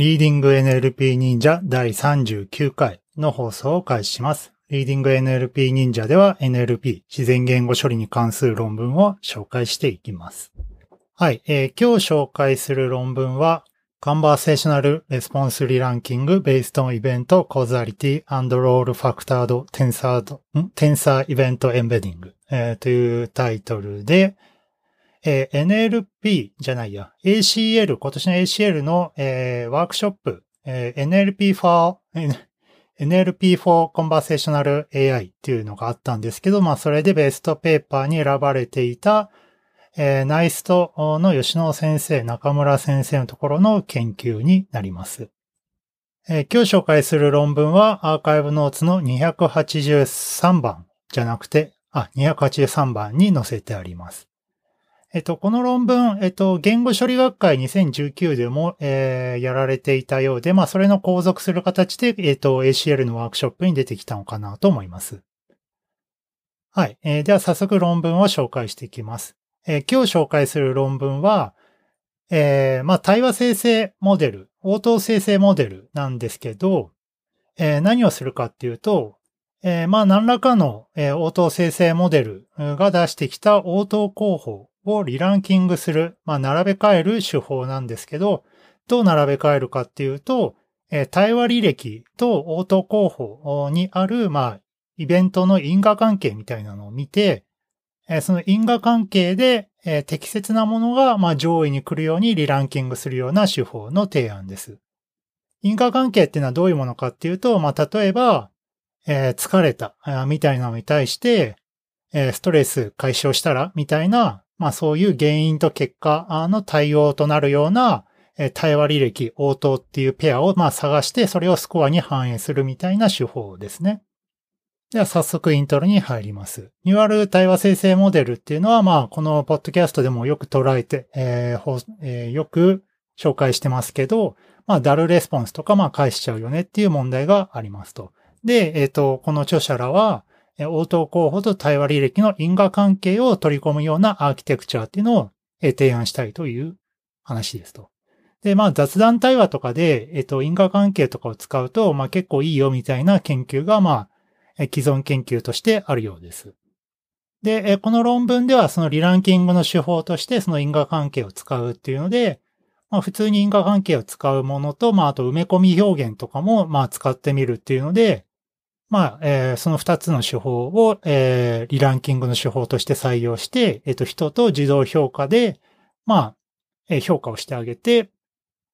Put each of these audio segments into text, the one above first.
リーディング NLP 忍者第39回の放送を開始します。リーディング NLP 忍者では NLP 自然言語処理に関する論文を紹介していきます。はい、えー、今日紹介する論文は Conversational Response Reranking Based on Event Causality and Role Factored Tensor, Tensor Event Embedding、えー、というタイトルで、えー、NLP じゃないや、ACL、今年の ACL の、えー、ワークショップ、えー、NLP for, NLP for Conversational AI っていうのがあったんですけど、まあそれでベストペーパーに選ばれていた、えー、ナイストの吉野先生、中村先生のところの研究になります。えー、今日紹介する論文はアーカイブノーツの283番じゃなくて、あ、283番に載せてあります。えっと、この論文、えっと、言語処理学会2019でも、えー、やられていたようで、まあ、それの後続する形で、えっと、ACL のワークショップに出てきたのかなと思います。はい。えー、では、早速論文を紹介していきます。えー、今日紹介する論文は、えー、まあ、対話生成モデル、応答生成モデルなんですけど、えー、何をするかっていうと、えー、まあ、何らかの、えー、応答生成モデルが出してきた応答候補をリランキングする、まあ、並べ替える手法なんですけど、どう並べ替えるかっていうと、えー、対話履歴と応答候補にある、まあ、イベントの因果関係みたいなのを見て、えー、その因果関係で、えー、適切なものが、まあ、上位に来るようにリランキングするような手法の提案です。因果関係っていうのはどういうものかっていうと、まあ、例えば、えー、疲れた、みたいなのに対して、えー、ストレス解消したらみたいな、まあそういう原因と結果の対応となるような対話履歴、応答っていうペアをまあ探してそれをスコアに反映するみたいな手法ですね。では早速イントロに入ります。ニュアル対話生成モデルっていうのはまあこのポッドキャストでもよく捉えて、えーえー、よく紹介してますけど、まあダルレスポンスとかまあ返しちゃうよねっていう問題がありますと。で、えっ、ー、と、この著者らは、応答候補と対話履歴の因果関係を取り込むようなアーキテクチャっていうのを提案したいという話ですと。で、まあ雑談対話とかで、えっと、因果関係とかを使うと、まあ結構いいよみたいな研究が、まあ、既存研究としてあるようです。で、この論文ではそのリランキングの手法としてその因果関係を使うっていうので、まあ普通に因果関係を使うものと、まああと埋め込み表現とかも、まあ使ってみるっていうので、まあ、えー、その二つの手法を、えー、リランキングの手法として採用して、えっ、ー、と、人と自動評価で、まあ、えー、評価をしてあげて、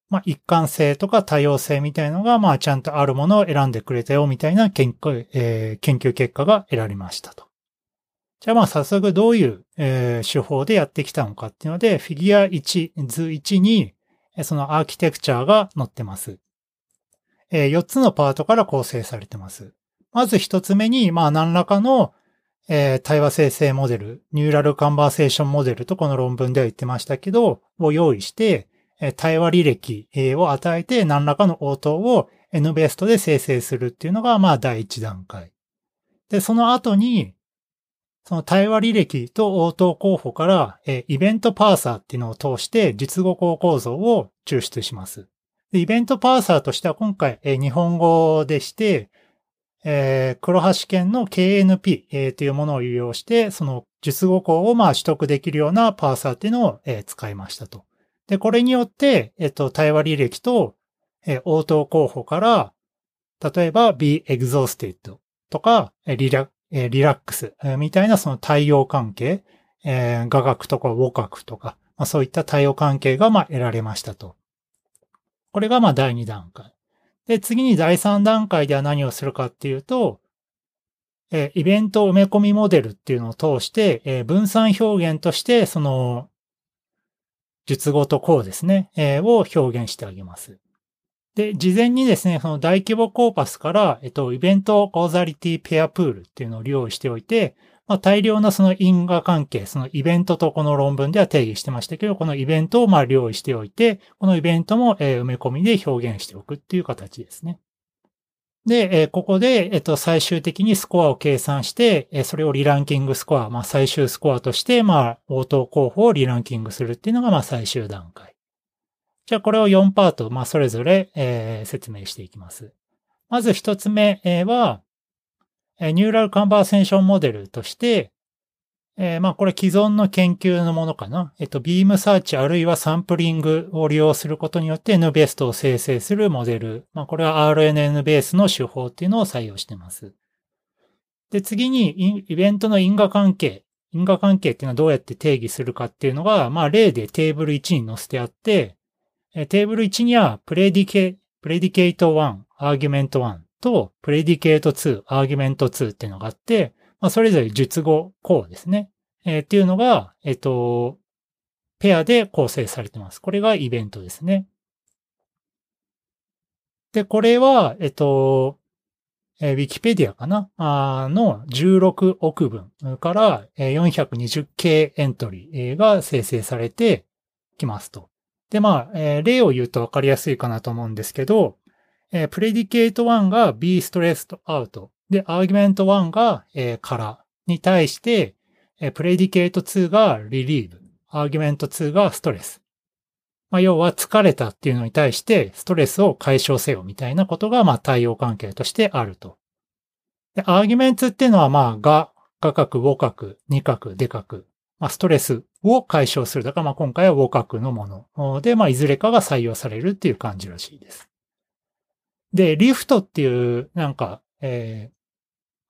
まあ、一貫性とか多様性みたいのが、まあ、ちゃんとあるものを選んでくれたよ、みたいな研究、えー、研究結果が得られましたと。じゃあまあ早速どういう、えー、手法でやってきたのかっていうので、フィギュア1、図1に、そのアーキテクチャが載ってます。えー、4つのパートから構成されてます。まず一つ目に、まあ何らかの、えー、対話生成モデル、ニューラルカンバーセーションモデルとこの論文では言ってましたけど、を用意して、えー、対話履歴を与えて何らかの応答を N ベストで生成するっていうのが、まあ第一段階。で、その後に、その対話履歴と応答候補から、えー、イベントパーサーっていうのを通して述語項構造を抽出します。でイベントパーサーとしては今回、えー、日本語でして、えー、黒橋県の KNP、えー、というものを利用して、その術語項をまあ取得できるようなパーサーっていうのを、えー、使いましたと。で、これによって、えっ、と、対話履歴と、えー、応答候補から、例えば be exhausted とか、リラえー、リラックス、みたいなその対応関係、えー、画学とか母角とか、まあ、そういった対応関係がま得られましたと。これがま第2段階。で、次に第3段階では何をするかっていうと、えイベント埋め込みモデルっていうのを通して、え分散表現として、その、術語と項ですね、えを表現してあげます。で、事前にですね、その大規模コーパスから、えっと、イベントコーザリティペアプールっていうのを利用しておいて、まあ、大量のその因果関係、そのイベントとこの論文では定義してましたけど、このイベントをまあ用意しておいて、このイベントも埋め込みで表現しておくっていう形ですね。で、ここで、えっと、最終的にスコアを計算して、それをリランキングスコア、まあ、最終スコアとして、まあ、応答候補をリランキングするっていうのが、まあ、最終段階。じゃあこれを4パート、まあそれぞれ、えー、説明していきます。まず一つ目は、ニューラルカンバーセンションモデルとして、えー、まあこれ既存の研究のものかな。えっと、ビームサーチあるいはサンプリングを利用することによって N ベーストを生成するモデル。まあこれは RNN ベースの手法っていうのを採用しています。で、次にイベントの因果関係。因果関係っていうのはどうやって定義するかっていうのが、まあ例でテーブル1に載せてあって、テーブル1には predica、predicate 1、argument 1と predicate 2、argument 2っていうのがあって、まあ、それぞれ述語項ですね。えー、っていうのが、えっ、と、ペアで構成されてます。これがイベントですね。で、これは、えっと、えー、ウィキペディアかな？あの16億分から、えー、420K エントリーが生成されてきますと。で、まあ、えー、例を言うとわかりやすいかなと思うんですけど、えー、プレディケート1が be stressed out で、アーギュメント1が、えー、からに対して、えー、プレディケート2が relieve、アーギュメント2がストレス。まあ、要は疲れたっていうのに対してストレスを解消せよみたいなことが、まあ、対応関係としてあると。で、アーギュメントっていうのは、まあ、が、画角、母角、二角、出角。まあ、ストレスを解消する。だから、まあ、今回は母角のもので、まあ、いずれかが採用されるっていう感じらしいです。で、リフトっていう、なんか、え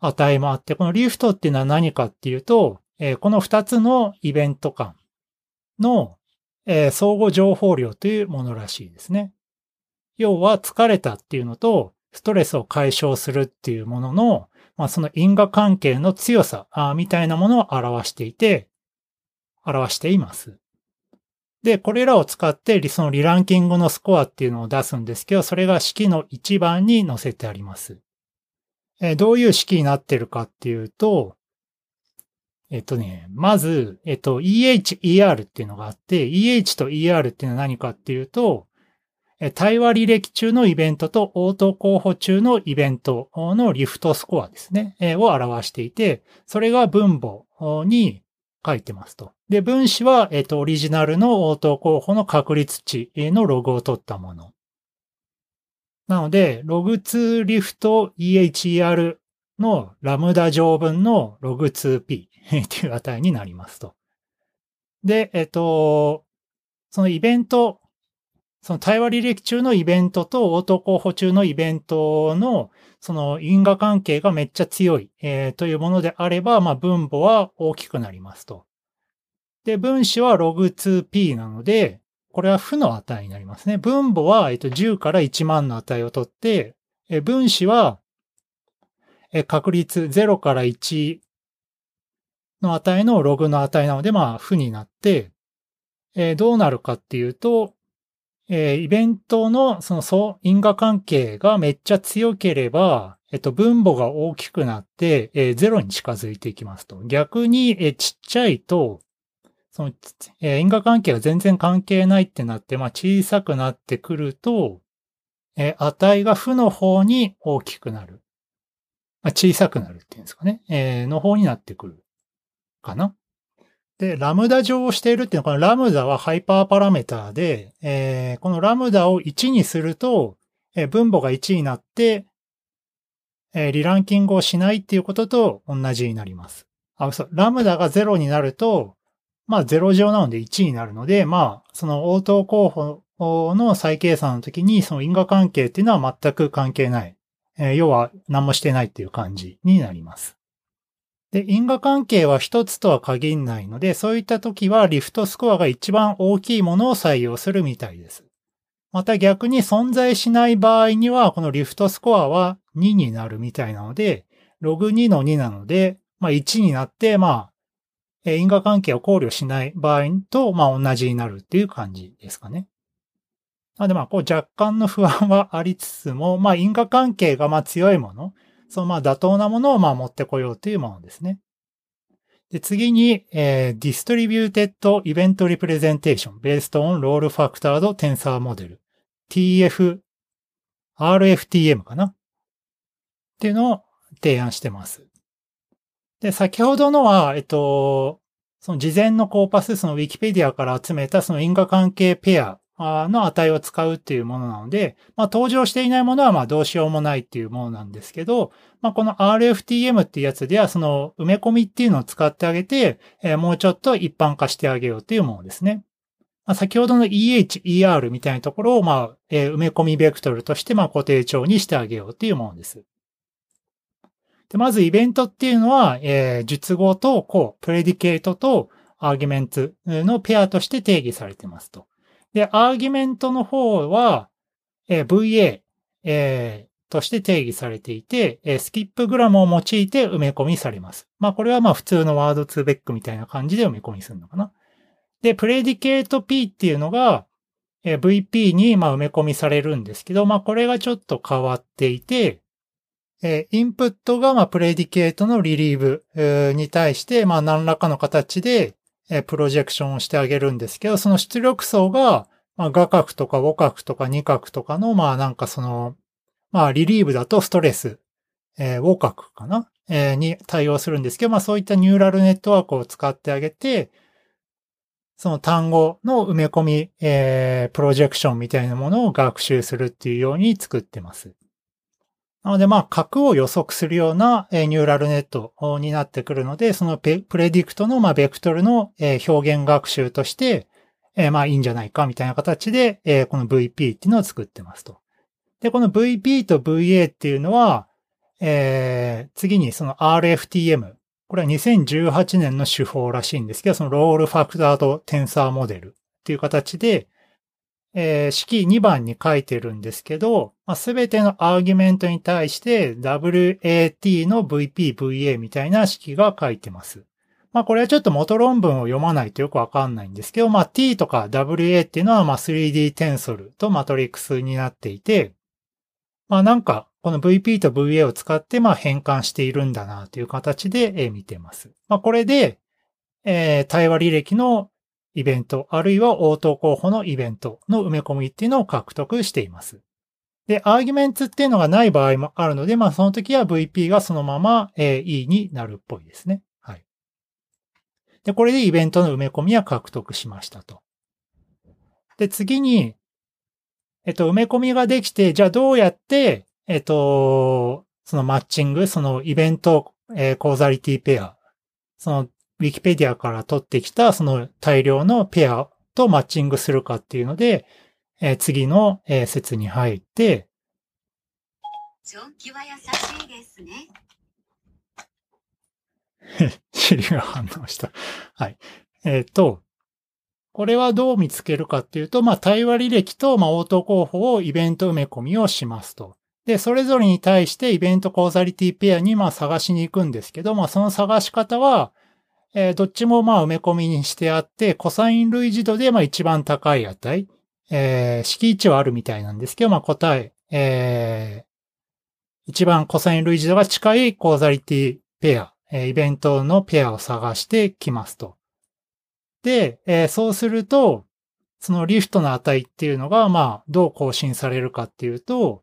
ー、値もあって、このリフトっていうのは何かっていうと、えー、この二つのイベント間の、えー、相互情報量というものらしいですね。要は疲れたっていうのと、ストレスを解消するっていうものの、まあ、その因果関係の強さみたいなものを表していて、表しています。で、これらを使って、そのリランキングのスコアっていうのを出すんですけど、それが式の1番に載せてあります。え、どういう式になってるかっていうと、えっとね、まず、えっと、EH、ER っていうのがあって、EH と ER っていうのは何かっていうと、対話履歴中のイベントと応答候補中のイベントのリフトスコアですね、を表していて、それが分母に書いてますと。で、分子は、えっ、と、オリジナルの応答候補の確率値のログを取ったもの。なので、ログ2リフト EHER のラムダ乗分のログ 2p っていう値になりますと。で、えっ、と、そのイベント、その対話履歴中のイベントと応答候補中のイベントのその因果関係がめっちゃ強い、えー、というものであれば、まあ、分母は大きくなりますと。で、分子は log2p なので、これは負の値になりますね。分母は、えっと、10から1万の値を取って、え分子は、え確率0から1の値のログの値なので、まあ、負になって、えどうなるかっていうと、えイベントのその相因果関係がめっちゃ強ければ、えっと、分母が大きくなって、え、0に近づいていきますと。逆に、えちっちゃいと、その、えー、因果関係が全然関係ないってなって、まあ、小さくなってくると、えー、値が負の方に大きくなる。まあ、小さくなるっていうんですかね。えー、の方になってくる。かな。で、ラムダ上をしているっていうのは、このラムダはハイパーパラメーターで、えー、このラムダを1にすると、えー、分母が1になって、えー、リランキングをしないっていうことと同じになります。あ、そう。ラムダが0になると、まあ0乗なので1になるので、まあその応答候補の再計算の時にその因果関係っていうのは全く関係ない。えー、要は何もしてないっていう感じになります。で、因果関係は一つとは限らないので、そういった時はリフトスコアが一番大きいものを採用するみたいです。また逆に存在しない場合には、このリフトスコアは2になるみたいなので、ログ2の2なので、まあ1になって、まあえ因果関係を考慮しない場合と、まあ同じになるっていう感じですかね。なのでまあこう若干の不安はありつつも、まあ因果関係がまあ強いもの、そのまあ妥当なものをまあ持ってこようというものですね。で次に、えー、Distributed Event Representation Based on Role Factored Tensor Model TF RFTM かな？っていうのを提案してます。で、先ほどのは、えっと、その事前のコーパス、その Wikipedia から集めたその因果関係ペアの値を使うっていうものなので、まあ、登場していないものはまあどうしようもないっていうものなんですけど、まあ、この RFTM っていうやつではその埋め込みっていうのを使ってあげて、えー、もうちょっと一般化してあげようっていうものですね。まあ、先ほどの EH、ER みたいなところをまあ、えー、埋め込みベクトルとしてまあ固定帳にしてあげようっていうものです。で、まずイベントっていうのは、えー、述語とこう、プレディケートとアーギュメントのペアとして定義されてますと。で、アーギュメントの方は、えー、VA、えー、として定義されていて、えー、スキップグラムを用いて埋め込みされます。まあこれはまあ普通のワード2ベックみたいな感じで埋め込みするのかな。で、プレディケート P っていうのが、えー、VP にまあ埋め込みされるんですけど、まあこれがちょっと変わっていて、えインプットが、まプレディケートのリリーブ、に対して、ま何らかの形で、えプロジェクションをしてあげるんですけど、その出力層が、ま画角とか母角とか二角とかの、まあなんかその、まあリリーブだとストレス、えー、母角かな、えー、に対応するんですけど、まあそういったニューラルネットワークを使ってあげて、その単語の埋め込み、えー、プロジェクションみたいなものを学習するっていうように作ってます。なので、まあ、角を予測するようなニューラルネットになってくるので、そのプレディクトの、まあ、ベクトルの表現学習として、まあ、いいんじゃないかみたいな形で、この VP っていうのを作ってますと。で、この VP と VA っていうのは、えー、次にその RFTM。これは2018年の手法らしいんですけど、そのロールファクタードテンサーモデルっていう形で、えー、式2番に書いてるんですけど、す、べ、てのアーギュメントに対して WAT の VP、VA みたいな式が書いてます。まあこれはちょっと元論文を読まないとよくわかんないんですけど、まあ T とか WA っていうのはまあ 3D テンソルとマトリックスになっていて、まあなんかこの VP と VA を使ってまあ変換しているんだなという形で見てます。まあこれで、えー、対話履歴のイベント、あるいは応答候補のイベントの埋め込みっていうのを獲得しています。で、アーギュメントっていうのがない場合もあるので、まあその時は VP がそのまま、E になるっぽいですね。はい。で、これでイベントの埋め込みは獲得しましたと。で、次に、えっと、埋め込みができて、じゃあどうやって、えっと、そのマッチング、そのイベント、えー、コーザリティペア、そのウィキペディアから取ってきたその大量のペアとマッチングするかっていうので、えー、次の、えー、説に入って、長期は優しいですね。シリが反応した。はい。えっ、ー、と、これはどう見つけるかっていうと、まあ、対話履歴と、まあ、応答候補をイベント埋め込みをしますと。で、それぞれに対してイベントコーザリティペアに、まあ、探しに行くんですけど、まあ、その探し方は、えー、どっちもまあ埋め込みにしてあって、コサイン類似度でまあ一番高い値、えー、式値はあるみたいなんですけど、まあ答え、えー、一番コサイン類似度が近いコーザリティペア、えー、イベントのペアを探してきますと。で、えー、そうすると、そのリフトの値っていうのが、まあ、どう更新されるかっていうと、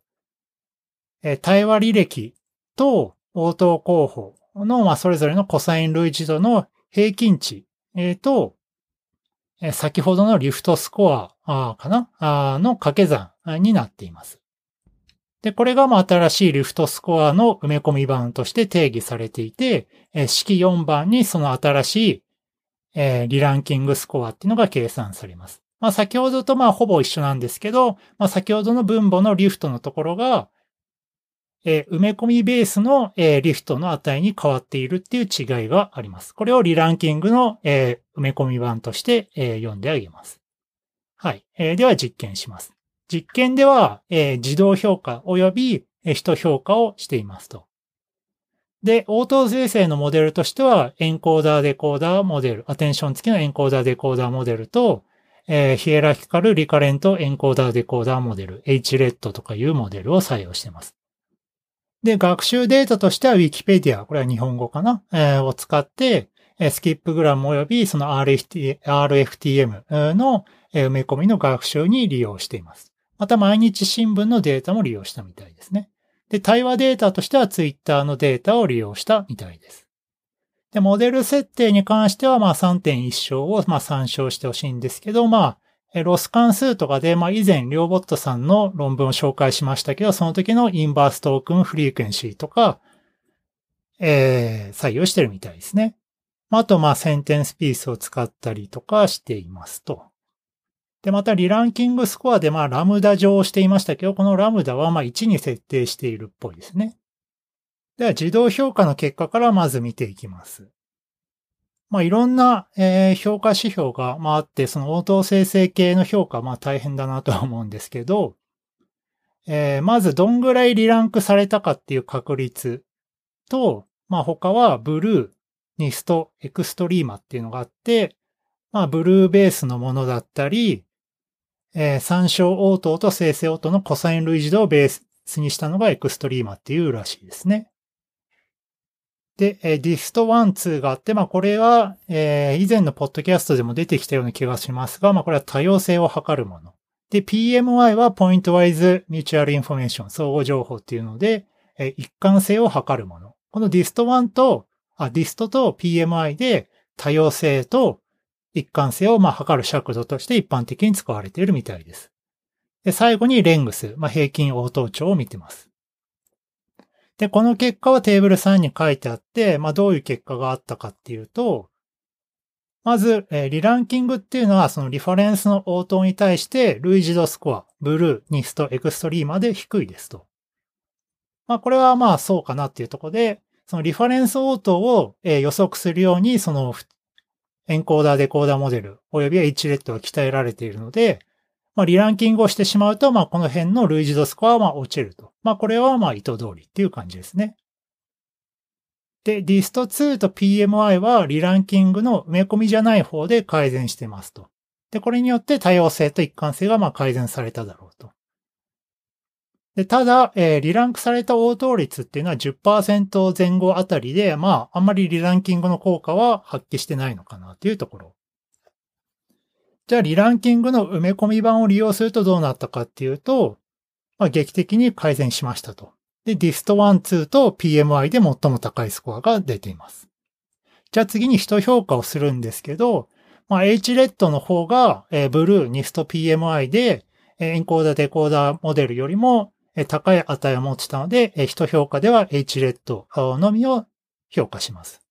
えー、対話履歴と応答候補の、まあ、それぞれのコサイン類似度の平均値、えー、と、先ほどのリフトスコアかな？の掛け算になっています。で、これがま新しいリフトスコアの埋め込み版として定義されていて、式4番にその新しい、リランキングスコアっていうのが計算されます。まあ先ほどとまあほぼ一緒なんですけど、まあ先ほどの分母のリフトのところが、え、埋め込みベースの、え、リフトの値に変わっているっていう違いがあります。これをリランキングの、え、埋め込み版として、え読んであげます。はい、えでは実験します。実験では、え自動評価及び、え人評価をしていますと。で、応答生成のモデルとしては、エンコーダーデコーダーモデル、アテンション付きのエンコーダーデコーダーモデルと、えー、ヒエラヒカルリカレントエンコーダーデコーダーモデル、HRED とかいうモデルを採用しています。で、学習データとしては Wikipedia、これは日本語かな、えー、を使って、 skip-gram 及びその RFTM の埋め込みの学習に利用しています。また毎日新聞のデータも利用したみたいですね。で、対話データとしては Twitter のデータを利用したみたいです。で、モデル設定に関してはまあ3.1章をまあ参照してほしいんですけど、まあ、ロス関数とかで、まあ、以前、リョーボットさんの論文を紹介しましたけど、その時の inverse token frequency とか、えー、採用してるみたいですね。あと、まあ、センテンスピースを使ったりとかしていますと。で、また、リランキングスコアで、まあ、ラムダ上をしていましたけど、このラムダは、まあ、1に設定しているっぽいですね。では、自動評価の結果からまず見ていきます。まあ、いろんな、え、評価指標が、まあ、あって、その応答生成系の評価、まあ、大変だなとは思うんですけど、えー、まず、どんぐらいリランクされたかっていう確率と、まあ、他は、 BLEU、NIST、extrema っていうのがあって、まあ、 BLEU ベースのものだったり、えー、参照応答と生成応答のコサイン類似度をベースにしたのが extrema っていうらしいですね。で、えー、 dist 1、2があって、まあこれは、えー、以前のポッドキャストでも出てきたような気がしますが、まあこれは多様性を測るもの。で、PMI は pointwise mutual information、相互情報っていうので、えー、一貫性を測るもの。この dist 1と、あ、 dist と PMI で多様性と一貫性をまあ測る尺度として一般的に使われているみたいです。で、最後に length、まあ、平均応答長を見てます。で、この結果はテーブル3に書いてあって、まあ、どういう結果があったかっていうと、まず、えー、リランキングっていうのは、そのリファレンスの応答に対して、類似度スコア、ブルー、ニスト、エクストリーまで低いですと。まあ、これはまあそうかなっていうとこで、そのリファレンス応答を、えー、予測するように、そのエンコーダー、デコーダーモデル、およびは H レッドが鍛えられているので、まあ、リランキングをしてしまうと、まあ、この辺の類似度スコアはま落ちると。まあ、これはまあ、意図通りっていう感じですね。で、ディスト2と PMI はリランキングの埋め込みじゃない方で改善してますと。で、これによって多様性と一貫性がま改善されただろうと。で、ただ、えー、リランクされた応答率っていうのは10%前後あたりで、まあ、あんまりリランキングの効果は発揮してないのかなというところ。じゃあ、リランキングの埋め込み版を利用するとどうなったかっていうと、まあ、劇的に改善しましたと。で、ディスト1、2と PMI で最も高いスコアが出ています。じゃあ次に人評価をするんですけど、まあ、H レッドの方が、えー、ブルー、ニスト PMI で、エンコーダー、デコーダーモデルよりも高い値を持ってたので、人評価では H レッドのみを評価します。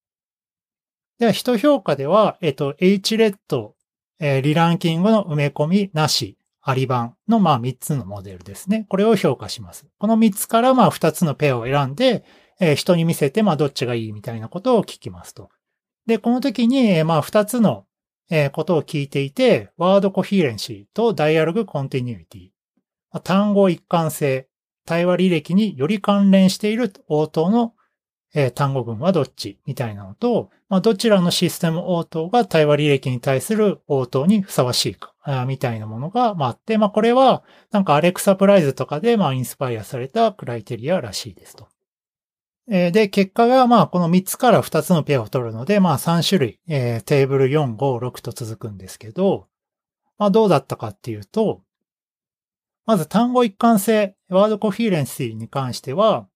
では、人評価では、えっと、H レッド、えリランキングの埋め込みなし、あり版の、まあ、3つのモデルですね。これを評価します。この3つから、まあ、2つのペアを選んで、え人に見せて、まあ、どっちがいいみたいなことを聞きますと。で、この時に、まあ、2つの、えことを聞いていて、ワードコヒーレンシーとダイアログコンティニューティ。単語一貫性、対話履歴により関連している応答の、えー、単語群はどっちみたいなのと、まあ、どちらのシステム応答が対話履歴に対する応答にふさわしいか、あみたいなものが、まあ、あって、まあ、これは、なんかアレクサプライズとかで、まあ、インスパイアされたクライテリアらしいですと。えー、で、結果が、まあ、この3つから2つのペアを取るので、まあ、3種類、えー、テーブル4、5、6と続くんですけど、まあ、どうだったかっていうと、まず単語一貫性、ワードコフィーレンシーに関しては、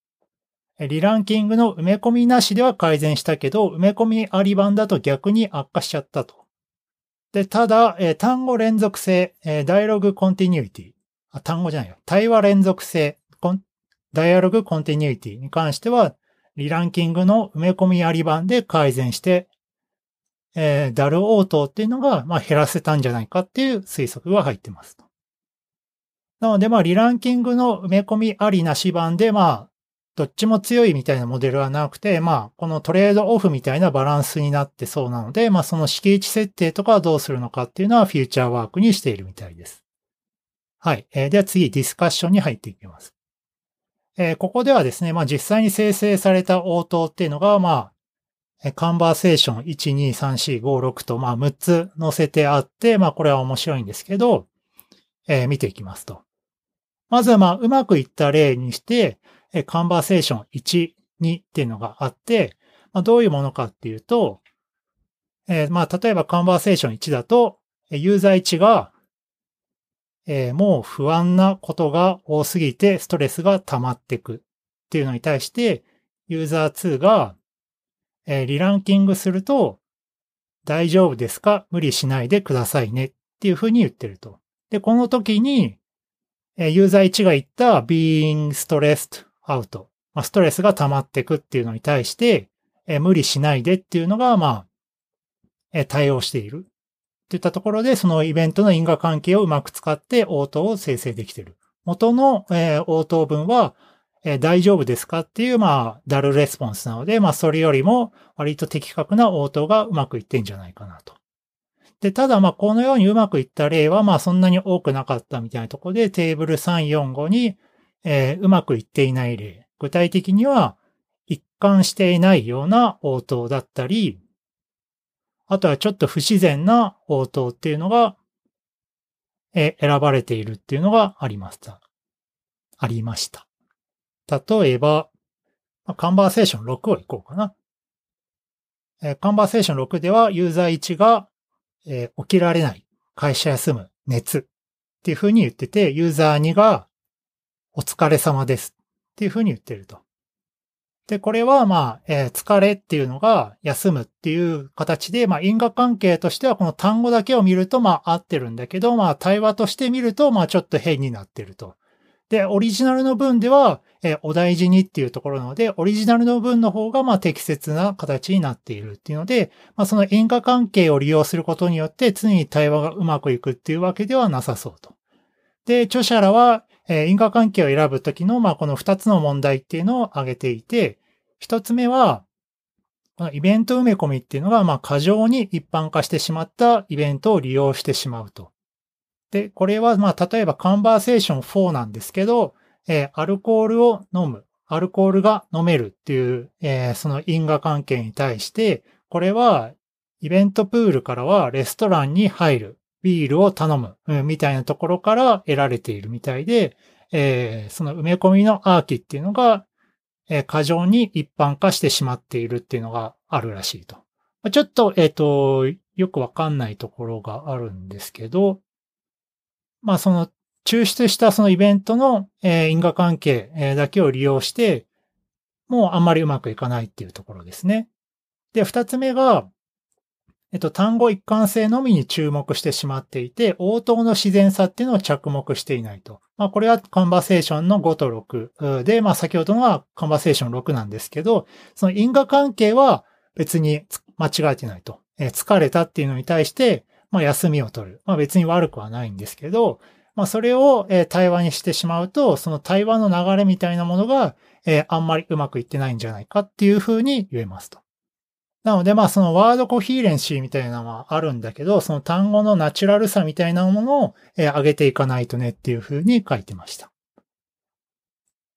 リランキングの埋め込みなしでは改善したけど、埋め込みあり版だと逆に悪化しちゃったと。で、ただ、え単語連続性、えダイアログコンティニュイティ。あ、単語じゃないよ。対話連続性、ダイアログコンティニュイティに関しては、リランキングの埋め込みあり版で改善して、えー、ダル応答っていうのが、まあ、減らせたんじゃないかっていう推測が入ってますと。なので、まあ、リランキングの埋め込みありなし版で、まあ、どっちも強いみたいなモデルはなくて、まあ、このトレードオフみたいなバランスになってそうなので、まあ、その敷地設定とかはどうするのかっていうのはフューチャーワークにしているみたいです。はい。えー、では次、ディスカッションに入っていきます。えー、ここではですね、まあ、実際に生成された応答っていうのが、まあ、カンバーセーション1、2、3、4、5、6と、まあ、6つ載せてあって、まあ、これは面白いんですけど、えー、見ていきますと。まずはまあ、うまくいった例にして、カンバーセーション1、2っていうのがあって、まあ、どういうものかっていうと、えー、まあ、例えばカンバーセーション1だと、ユーザー1が、えー、もう不安なことが多すぎてストレスが溜まっていくっていうのに対して、ユーザー2が、えー、リランキングすると、大丈夫ですか？無理しないでくださいねっていうふうに言ってると。で、この時に、ユーザー1が言った being stressed out。まあ、ストレスが溜まっていくっていうのに対して、え無理しないでっていうのが、まあ、え対応している。といったところで、そのイベントの因果関係をうまく使って応答を生成できている。元の、え応答文は、え大丈夫ですかっていう、まあ、ダルレスポンスなので、まあ、それよりも割と的確な応答がうまくいってんじゃないかなと。で、ただ、まあ、このようにうまくいった例は、まあ、そんなに多くなかったみたいなところで、テーブル345に、えー、うまくいっていない例。具体的には、一貫していないような応答だったり、あとはちょっと不自然な応答っていうのが、え選ばれているっていうのがありました。ありました。例えば、カンバーセーション6をいこうかな。えカンバーセーション6ではユーザー1が、え起きられない、会社休む、熱っていうふうに言ってて、ユーザー2がお疲れ様ですっていうふうに言ってると。で、これは、まあ、えー、疲れっていうのが休むっていう形で、まあ、因果関係としてはこの単語だけを見ると、まあ、合ってるんだけど、まあ、対話として見ると、まあ、ちょっと変になってると。で、オリジナルの文では、えー、お大事にっていうところなので、オリジナルの文の方が、まあ、適切な形になっているっていうので、まあ、その因果関係を利用することによって、常に対話がうまくいくっていうわけではなさそうと。で、著者らは、え、因果関係を選ぶときの、まあ、この二つの問題っていうのを挙げていて、一つ目は、このイベント埋め込みっていうのが、まあ、過剰に一般化してしまったイベントを利用してしまうと。で、これは、まあ、例えばカンバーセーション4なんですけど、えー、アルコールを飲む、アルコールが飲めるっていう、えー、その因果関係に対して、これは、イベントプールからはレストランに入る。ビールを頼む、うん、みたいなところから得られているみたいで、えー、その埋め込みのアーキっていうのが、えー、過剰に一般化してしまっているっていうのがあるらしいと。ちょっと、えっ、ー、と、よくわかんないところがあるんですけど、まあその抽出したそのイベントの、え、因果関係、えだけを利用して、もうあんまりうまくいかないっていうところですね。で、二つ目が、えっと、単語一貫性のみに注目してしまっていて、応答の自然さっていうのを着目していないと。まあ、これはカンバセーションの5と6で、まあ、先ほどのはカンバセーション6なんですけど、その因果関係は別に間違えてないと。え疲れたっていうのに対して、まあ、休みを取る。まあ、別に悪くはないんですけど、まあ、それを、え対話にしてしまうと、その対話の流れみたいなものが、えあんまりうまくいってないんじゃないかっていうふうに言えますと。なので、まあ、そのワードコヒーレンシーみたいなのはあるんだけど、その単語のナチュラルさみたいなものを、え、上げていかないとねっていうふうに書いてました。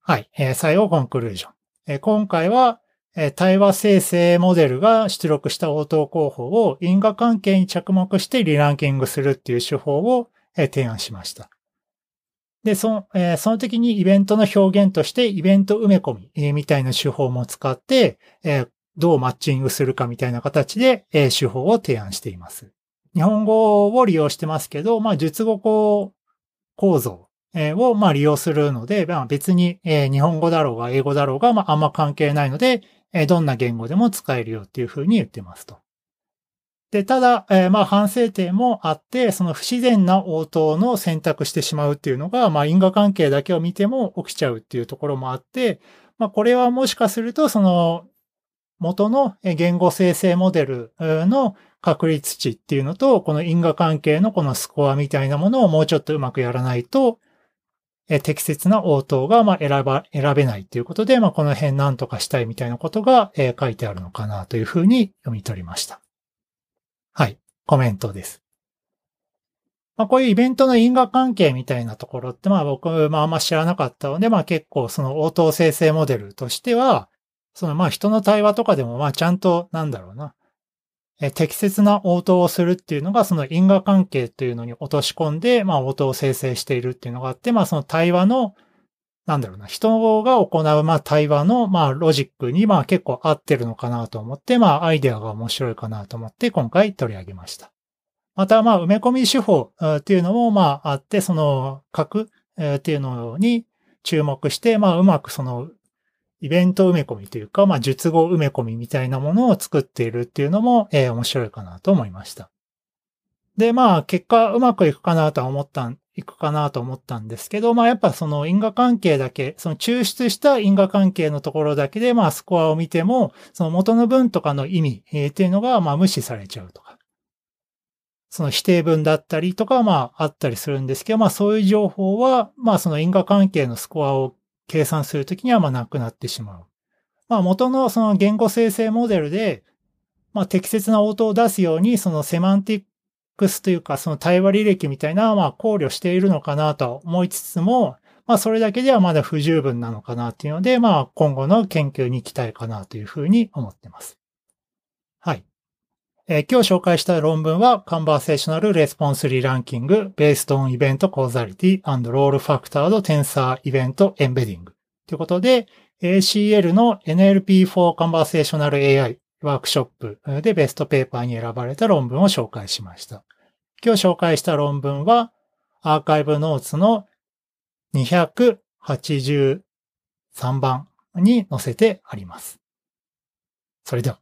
はい。えー、最後、コンクルージョン。えー、今回は、え、対話生成モデルが出力した応答候補を因果関係に着目してリランキングするっていう手法を、え、提案しました。で、その、え、その時にイベントの表現としてイベント埋め込み、え、みたいな手法も使って、え、どうマッチングするかみたいな形で、えー、手法を提案しています。日本語を利用してますけど、まあ、述語構構造を、まあ、利用するので、まあ、別に、えー、日本語だろうが英語だろうが、まあ、あんま関係ないので、えー、どんな言語でも使えるよっていうふうに言ってますと。で、ただ、えー、まあ、反省点もあって、その不自然な応答の選択してしまうっていうのが、まあ、因果関係だけを見ても起きちゃうっていうところもあって、まあ、これはもしかすると、その、元の言語生成モデルの確率値っていうのと、この因果関係のこのスコアみたいなものをもうちょっとうまくやらないと、適切な応答がま選ば、選べないということで、まあ、この辺何とかしたいみたいなことが書いてあるのかなというふうに読み取りました。はい。コメントです。まあ、こういうイベントの因果関係みたいなところって、まあ僕、まああんま知らなかったので、まあ結構その応答生成モデルとしては、そのまあ人の対話とかでもまあちゃんとなんだろうな、え適切な応答をするっていうのがその因果関係というのに落とし込んで、まあ応答を生成しているっていうのがあって、まあその対話の、なんだろうな、人が行うまあ対話のまあロジックにまあ結構合ってるのかなと思って、まあアイデアが面白いかなと思って今回取り上げました。またまあ埋め込み手法っていうのもまああって、その書くっていうのに注目して、まあうまくそのイベント埋め込みというか、まあ、術後埋め込みみたいなものを作っているっていうのも、えー、面白いかなと思いました。で、まあ、結果うまくいくかなとは思ったん、いくかなと思ったんですけど、まあ、やっぱその因果関係だけ、その抽出した因果関係のところだけで、まあ、スコアを見ても、その元の文とかの意味、えー、っていうのが、まあ、無視されちゃうとか。その否定文だったりとか、まあ、あったりするんですけど、まあ、そういう情報は、まあ、その因果関係のスコアを計算するときには、まあ、なくなってしまう。まあ、元のその言語生成モデルで、まあ、適切な応答を出すように、そのセマンティックスというか、その対話履歴みたいな、まあ、考慮しているのかなと思いつつも、まあ、それだけではまだ不十分なのかなっていうので、まあ、今後の研究に期待かなというふうに思っています。はい。えー、今日紹介した論文は Conversational Response Re-Ranking Based on Event Causality and Role Factored Tensor Event Embedding ということで ACL の NLP for Conversational AI ワークショップでベストペーパーに選ばれた論文を紹介しました。今日紹介した論文はアーカイブノーツの283番に載せてあります。それでは。